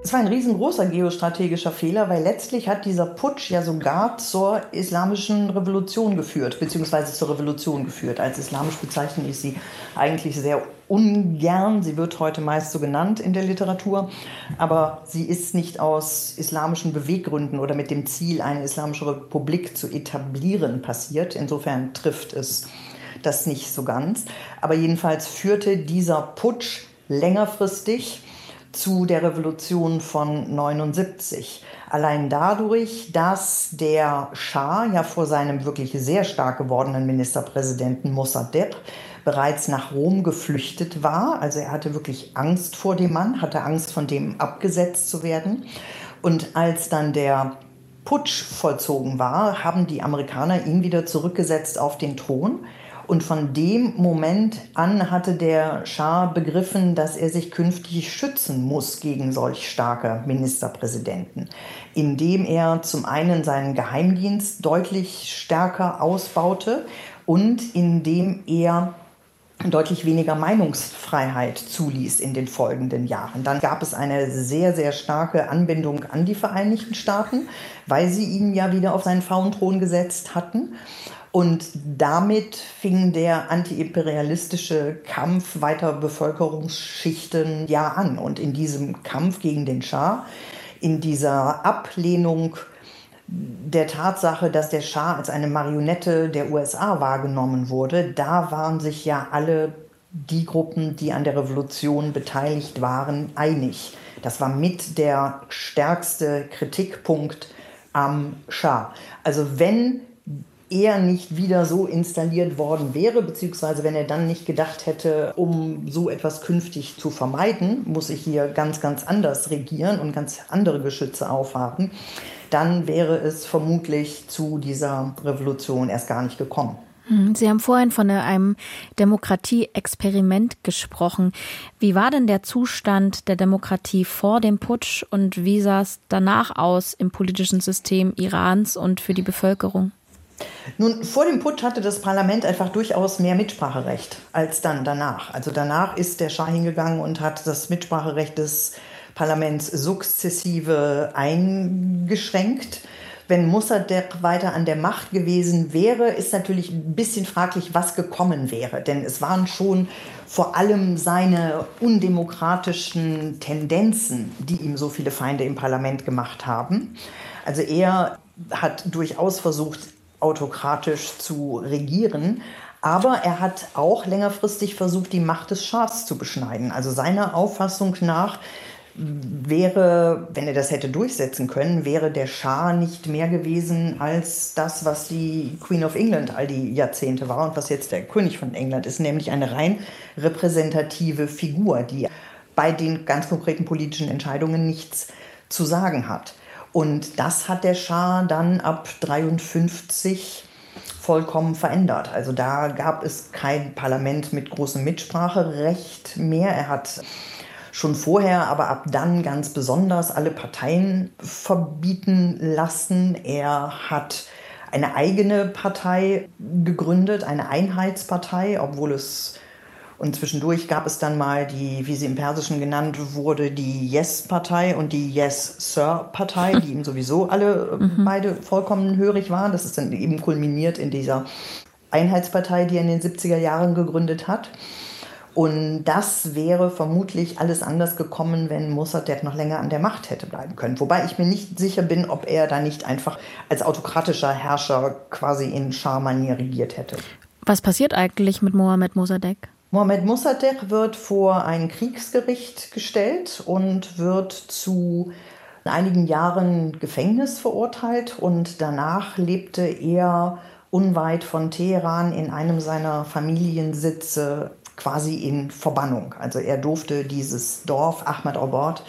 Es war ein riesengroßer geostrategischer Fehler, weil letztlich hat dieser Putsch ja sogar zur islamischen Revolution geführt, beziehungsweise zur Revolution geführt. Als islamisch bezeichne ich sie eigentlich sehr ungern. Sie wird heute meist so genannt in der Literatur, aber sie ist nicht aus islamischen Beweggründen oder mit dem Ziel, eine islamische Republik zu etablieren, passiert. Insofern trifft es das nicht so ganz. Aber jedenfalls führte dieser Putsch längerfristig zu der Revolution von 79. Allein dadurch, dass der Schah ja vor seinem wirklich sehr stark gewordenen Ministerpräsidenten Mossadegh bereits nach Rom geflüchtet war. Also er hatte wirklich Angst vor dem Mann, hatte Angst, von dem abgesetzt zu werden. Und als dann der Putsch vollzogen war, haben die Amerikaner ihn wieder zurückgesetzt auf den Thron. Und von dem Moment an hatte der Schah begriffen, dass er sich künftig schützen muss gegen solch starke Ministerpräsidenten, indem er zum einen seinen Geheimdienst deutlich stärker ausbaute und indem er deutlich weniger Meinungsfreiheit zuließ in den folgenden Jahren. Dann gab es eine sehr, sehr starke Anbindung an die Vereinigten Staaten, weil sie ihn ja wieder auf seinen Frauenthron gesetzt hatten. Und damit fing der antiimperialistische Kampf weiter Bevölkerungsschichten ja an. Und in diesem Kampf gegen den Schah, in dieser Ablehnung der Tatsache, dass der Schah als eine Marionette der USA wahrgenommen wurde, da waren sich ja alle die Gruppen, die an der Revolution beteiligt waren, einig. Das war mit der stärkste Kritikpunkt am Schah. Also wenn er nicht wieder so installiert worden wäre, beziehungsweise wenn er dann nicht gedacht hätte, um so etwas künftig zu vermeiden, muss ich hier ganz, ganz anders regieren und ganz andere Geschütze aufhaben, dann wäre es vermutlich zu dieser Revolution erst gar nicht gekommen. Hm, Sie haben vorhin von einem Demokratie-Experiment gesprochen. Wie war denn der Zustand der Demokratie vor dem Putsch und wie sah es danach aus im politischen System Irans und für die Bevölkerung? Nun, vor dem Putsch hatte das Parlament einfach durchaus mehr Mitspracherecht als dann danach. Also danach ist der Schah hingegangen und hat das Mitspracherecht des Parlaments sukzessive eingeschränkt. Wenn Mossadegh weiter an der Macht gewesen wäre, ist natürlich ein bisschen fraglich, was gekommen wäre. Denn es waren schon vor allem seine undemokratischen Tendenzen, die ihm so viele Feinde im Parlament gemacht haben. Also er hat durchaus versucht, autokratisch zu regieren. Aber er hat auch längerfristig versucht, die Macht des Schahs zu beschneiden. Also seiner Auffassung nach wäre, wenn er das hätte durchsetzen können, wäre der Schah nicht mehr gewesen als das, was die Queen of England all die Jahrzehnte war und was jetzt der König von England ist, nämlich eine rein repräsentative Figur, die bei den ganz konkreten politischen Entscheidungen nichts zu sagen hat. Und das hat der Schah dann ab 53 vollkommen verändert. Also da gab es kein Parlament mit großem Mitspracherecht mehr. Er hat schon vorher, aber ab dann ganz besonders alle Parteien verbieten lassen. Er hat eine eigene Partei gegründet, eine Einheitspartei, obwohl es und zwischendurch gab es dann mal die, wie sie im Persischen genannt wurde, die Yes-Partei und die Yes-Sir-Partei, die ihm sowieso alle äh, mhm. beide vollkommen hörig waren. Das ist dann eben kulminiert in dieser Einheitspartei, die er in den 70er Jahren gegründet hat. Und das wäre vermutlich alles anders gekommen, wenn Mossadegh noch länger an der Macht hätte bleiben können. Wobei ich mir nicht sicher bin, ob er da nicht einfach als autokratischer Herrscher quasi in Schah-Manier regiert hätte. Was passiert eigentlich mit Mohammed Mossadegh? Mohammed Mossadegh wird vor ein Kriegsgericht gestellt und wird zu einigen Jahren Gefängnis verurteilt und danach lebte er unweit von Teheran in einem seiner Familiensitze quasi in Verbannung. Also er durfte dieses Dorf Ahmedabad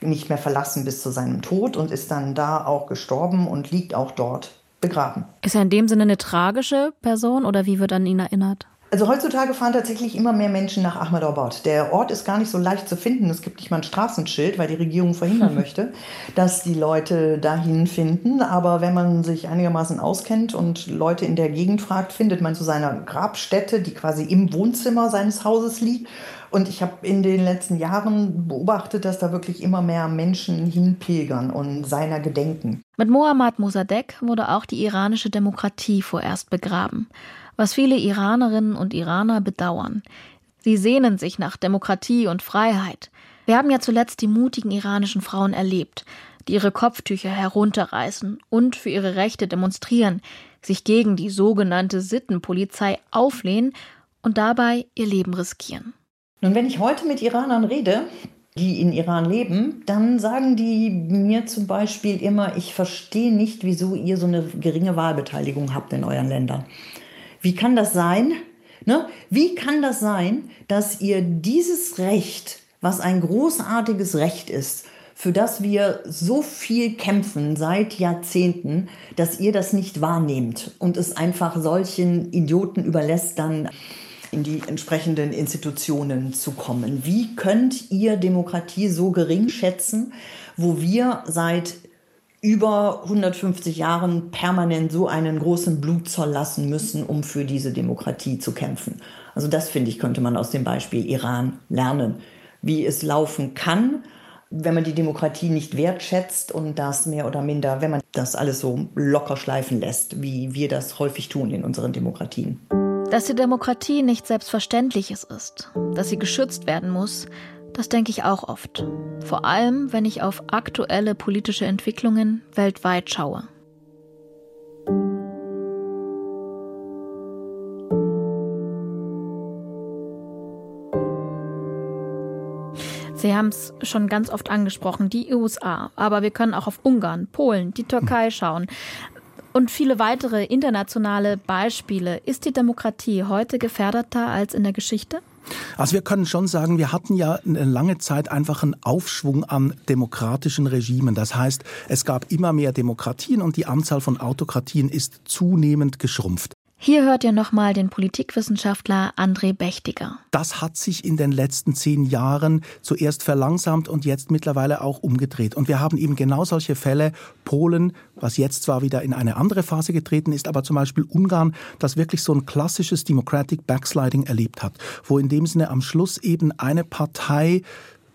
nicht mehr verlassen bis zu seinem Tod und ist dann da auch gestorben und liegt auch dort begraben. Ist er in dem Sinne eine tragische Person oder wie wird an ihn erinnert? Also heutzutage fahren tatsächlich immer mehr Menschen nach Ahmedabad. Der Ort ist gar nicht so leicht zu finden. Es gibt nicht mal ein Straßenschild, weil die Regierung verhindern möchte, dass die Leute dahin finden. Aber wenn man sich einigermaßen auskennt und Leute in der Gegend fragt, findet man zu seiner Grabstätte, die quasi im Wohnzimmer seines Hauses liegt. Und ich habe in den letzten Jahren beobachtet, dass da wirklich immer mehr Menschen hinpilgern und seiner gedenken. Mit Mohammad Mossadegh wurde auch die iranische Demokratie vorerst begraben was viele Iranerinnen und Iraner bedauern. Sie sehnen sich nach Demokratie und Freiheit. Wir haben ja zuletzt die mutigen iranischen Frauen erlebt, die ihre Kopftücher herunterreißen und für ihre Rechte demonstrieren, sich gegen die sogenannte Sittenpolizei auflehnen und dabei ihr Leben riskieren. Nun, wenn ich heute mit Iranern rede, die in Iran leben, dann sagen die mir zum Beispiel immer, ich verstehe nicht, wieso ihr so eine geringe Wahlbeteiligung habt in euren Ländern. Wie kann das sein? Ne? Wie kann das sein, dass ihr dieses Recht, was ein großartiges Recht ist, für das wir so viel kämpfen seit Jahrzehnten, dass ihr das nicht wahrnehmt und es einfach solchen Idioten überlässt, dann in die entsprechenden Institutionen zu kommen. Wie könnt ihr Demokratie so gering schätzen, wo wir seit über 150 Jahren permanent so einen großen Blutzoll lassen müssen, um für diese Demokratie zu kämpfen. Also das finde ich, könnte man aus dem Beispiel Iran lernen, wie es laufen kann, wenn man die Demokratie nicht wertschätzt und das mehr oder minder, wenn man das alles so locker schleifen lässt, wie wir das häufig tun in unseren Demokratien. Dass die Demokratie nicht Selbstverständliches ist, dass sie geschützt werden muss, das denke ich auch oft. Vor allem, wenn ich auf aktuelle politische Entwicklungen weltweit schaue. Sie haben es schon ganz oft angesprochen, die USA. Aber wir können auch auf Ungarn, Polen, die Türkei schauen. Und viele weitere internationale Beispiele. Ist die Demokratie heute gefährdeter als in der Geschichte? Also wir können schon sagen, wir hatten ja eine lange Zeit einfach einen Aufschwung an demokratischen Regimen. Das heißt, es gab immer mehr Demokratien und die Anzahl von Autokratien ist zunehmend geschrumpft. Hier hört ihr nochmal den Politikwissenschaftler André Bechtiger. Das hat sich in den letzten zehn Jahren zuerst verlangsamt und jetzt mittlerweile auch umgedreht. Und wir haben eben genau solche Fälle. Polen, was jetzt zwar wieder in eine andere Phase getreten ist, aber zum Beispiel Ungarn, das wirklich so ein klassisches Democratic Backsliding erlebt hat, wo in dem Sinne am Schluss eben eine Partei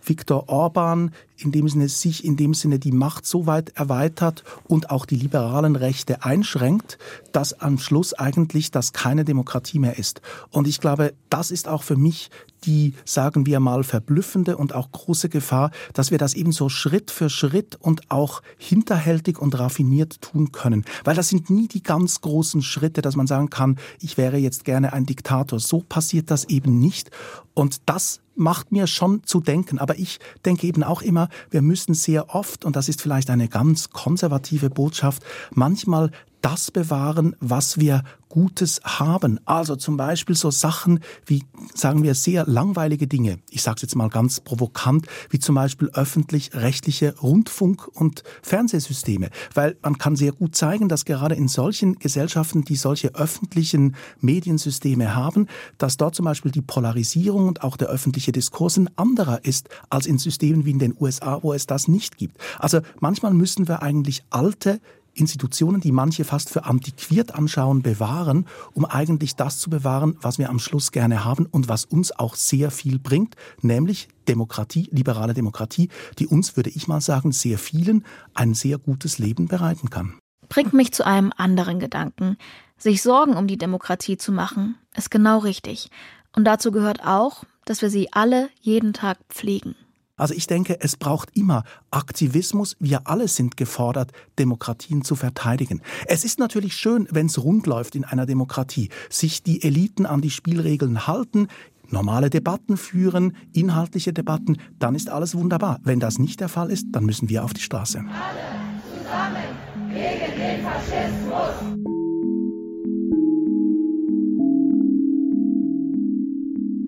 Viktor Orban in dem Sinne sich in dem Sinne die Macht so weit erweitert und auch die liberalen Rechte einschränkt, dass am Schluss eigentlich das keine Demokratie mehr ist. Und ich glaube, das ist auch für mich die, sagen wir mal, verblüffende und auch große Gefahr, dass wir das eben so Schritt für Schritt und auch hinterhältig und raffiniert tun können. Weil das sind nie die ganz großen Schritte, dass man sagen kann, ich wäre jetzt gerne ein Diktator. So passiert das eben nicht. Und das macht mir schon zu denken. Aber ich denke eben auch immer, wir müssen sehr oft, und das ist vielleicht eine ganz konservative Botschaft, manchmal das bewahren, was wir Gutes haben. Also zum Beispiel so Sachen wie, sagen wir, sehr langweilige Dinge. Ich sage es jetzt mal ganz provokant, wie zum Beispiel öffentlich-rechtliche Rundfunk- und Fernsehsysteme. Weil man kann sehr gut zeigen, dass gerade in solchen Gesellschaften, die solche öffentlichen Mediensysteme haben, dass dort zum Beispiel die Polarisierung und auch der öffentliche Diskurs ein anderer ist als in Systemen wie in den USA, wo es das nicht gibt. Also manchmal müssen wir eigentlich alte Institutionen, die manche fast für antiquiert anschauen, bewahren, um eigentlich das zu bewahren, was wir am Schluss gerne haben und was uns auch sehr viel bringt, nämlich Demokratie, liberale Demokratie, die uns, würde ich mal sagen, sehr vielen ein sehr gutes Leben bereiten kann. Bringt mich zu einem anderen Gedanken. Sich Sorgen um die Demokratie zu machen, ist genau richtig. Und dazu gehört auch, dass wir sie alle jeden Tag pflegen. Also ich denke, es braucht immer Aktivismus. Wir alle sind gefordert, Demokratien zu verteidigen. Es ist natürlich schön, wenn es rund läuft in einer Demokratie, sich die Eliten an die Spielregeln halten, normale Debatten führen, inhaltliche Debatten, dann ist alles wunderbar. Wenn das nicht der Fall ist, dann müssen wir auf die Straße. Alle zusammen gegen den Faschismus.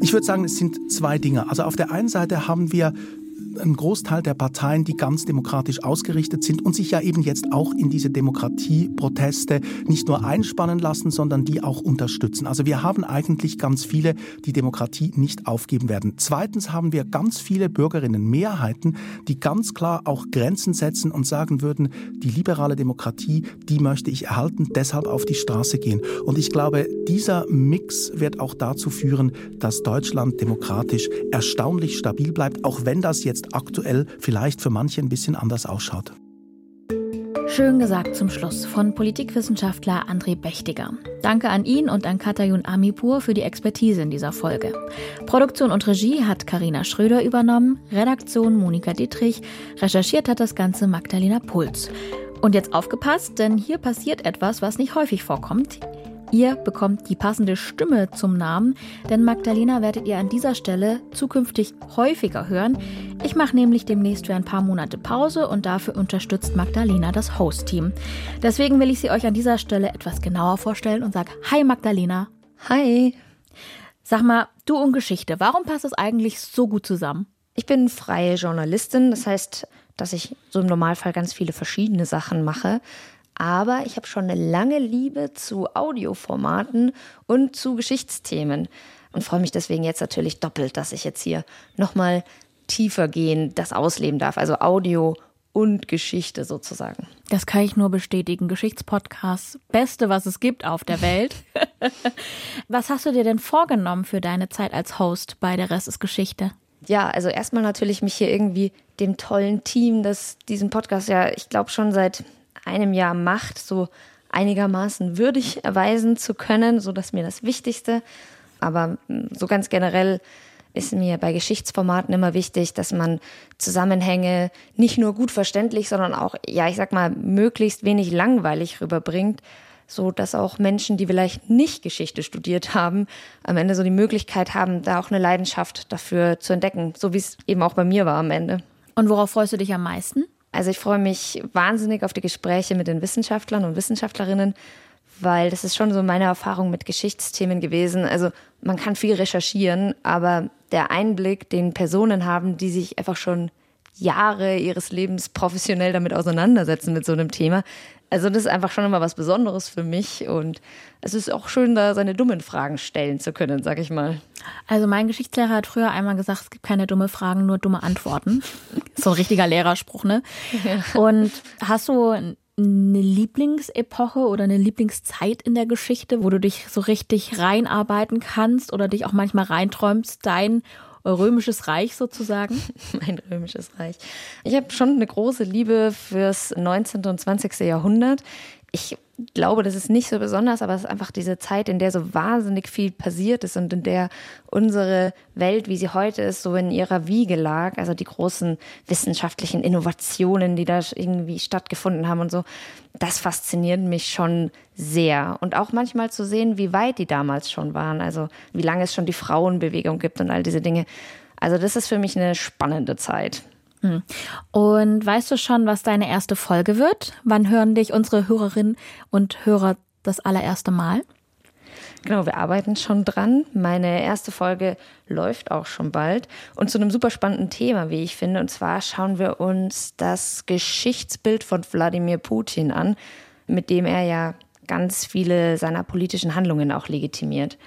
Ich würde sagen, es sind zwei Dinge. Also auf der einen Seite haben wir ein Großteil der Parteien, die ganz demokratisch ausgerichtet sind und sich ja eben jetzt auch in diese Demokratieproteste nicht nur einspannen lassen, sondern die auch unterstützen. Also wir haben eigentlich ganz viele, die Demokratie nicht aufgeben werden. Zweitens haben wir ganz viele Bürgerinnen, Mehrheiten, die ganz klar auch Grenzen setzen und sagen würden, die liberale Demokratie, die möchte ich erhalten, deshalb auf die Straße gehen. Und ich glaube, dieser Mix wird auch dazu führen, dass Deutschland demokratisch erstaunlich stabil bleibt, auch wenn das jetzt aktuell vielleicht für manche ein bisschen anders ausschaut. Schön gesagt zum Schluss von Politikwissenschaftler André Bechtiger. Danke an ihn und an Katayun Amipur für die Expertise in dieser Folge. Produktion und Regie hat Karina Schröder übernommen, Redaktion Monika Dietrich, recherchiert hat das Ganze Magdalena Puls. Und jetzt aufgepasst, denn hier passiert etwas, was nicht häufig vorkommt. Ihr bekommt die passende Stimme zum Namen, denn Magdalena werdet ihr an dieser Stelle zukünftig häufiger hören. Ich mache nämlich demnächst für ein paar Monate Pause und dafür unterstützt Magdalena das Host-Team. Deswegen will ich sie euch an dieser Stelle etwas genauer vorstellen und sage Hi Magdalena. Hi. Sag mal, du und Geschichte, warum passt das eigentlich so gut zusammen? Ich bin freie Journalistin, das heißt, dass ich so im Normalfall ganz viele verschiedene Sachen mache aber ich habe schon eine lange Liebe zu Audioformaten und zu Geschichtsthemen und freue mich deswegen jetzt natürlich doppelt, dass ich jetzt hier nochmal tiefer gehen, das ausleben darf. Also Audio und Geschichte sozusagen. Das kann ich nur bestätigen. Geschichtspodcast, beste, was es gibt auf der Welt. was hast du dir denn vorgenommen für deine Zeit als Host bei Der Rest ist Geschichte? Ja, also erstmal natürlich mich hier irgendwie dem tollen Team, das diesen Podcast ja, ich glaube schon seit einem Jahr Macht so einigermaßen würdig erweisen zu können, so dass mir das Wichtigste. Aber hm, so ganz generell ist mir bei Geschichtsformaten immer wichtig, dass man Zusammenhänge nicht nur gut verständlich, sondern auch, ja, ich sag mal, möglichst wenig langweilig rüberbringt, so dass auch Menschen, die vielleicht nicht Geschichte studiert haben, am Ende so die Möglichkeit haben, da auch eine Leidenschaft dafür zu entdecken, so wie es eben auch bei mir war am Ende. Und worauf freust du dich am meisten? Also ich freue mich wahnsinnig auf die Gespräche mit den Wissenschaftlern und Wissenschaftlerinnen, weil das ist schon so meine Erfahrung mit Geschichtsthemen gewesen. Also man kann viel recherchieren, aber der Einblick, den Personen haben, die sich einfach schon Jahre ihres Lebens professionell damit auseinandersetzen mit so einem Thema. Also das ist einfach schon immer was Besonderes für mich und es ist auch schön, da seine dummen Fragen stellen zu können, sag ich mal. Also mein Geschichtslehrer hat früher einmal gesagt, es gibt keine dumme Fragen, nur dumme Antworten. so ein richtiger Lehrerspruch, ne? Ja. Und hast du eine Lieblingsepoche oder eine Lieblingszeit in der Geschichte, wo du dich so richtig reinarbeiten kannst oder dich auch manchmal reinträumst, dein römisches Reich sozusagen? mein römisches Reich. Ich habe schon eine große Liebe fürs 19. und 20. Jahrhundert. Ich glaube, das ist nicht so besonders, aber es ist einfach diese Zeit, in der so wahnsinnig viel passiert ist und in der unsere Welt, wie sie heute ist, so in ihrer Wiege lag. Also die großen wissenschaftlichen Innovationen, die da irgendwie stattgefunden haben und so. Das fasziniert mich schon sehr. Und auch manchmal zu sehen, wie weit die damals schon waren. Also wie lange es schon die Frauenbewegung gibt und all diese Dinge. Also das ist für mich eine spannende Zeit. Hm. Und weißt du schon, was deine erste Folge wird? Wann hören dich unsere Hörerinnen und Hörer das allererste Mal? Genau, wir arbeiten schon dran. Meine erste Folge läuft auch schon bald. Und zu einem super spannenden Thema, wie ich finde. Und zwar schauen wir uns das Geschichtsbild von Wladimir Putin an, mit dem er ja ganz viele seiner politischen Handlungen auch legitimiert.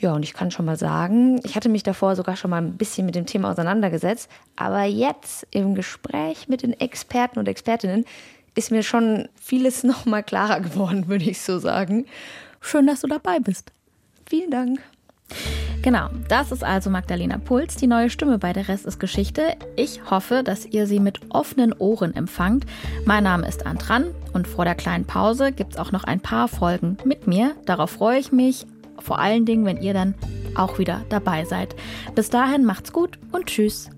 Ja, und ich kann schon mal sagen, ich hatte mich davor sogar schon mal ein bisschen mit dem Thema auseinandergesetzt, aber jetzt im Gespräch mit den Experten und Expertinnen ist mir schon vieles noch mal klarer geworden, würde ich so sagen. Schön, dass du dabei bist. Vielen Dank. Genau, das ist also Magdalena Puls, die neue Stimme bei Der Rest ist Geschichte. Ich hoffe, dass ihr sie mit offenen Ohren empfangt. Mein Name ist Antran und vor der kleinen Pause gibt es auch noch ein paar Folgen mit mir. Darauf freue ich mich vor allen Dingen, wenn ihr dann auch wieder dabei seid. Bis dahin macht's gut und tschüss.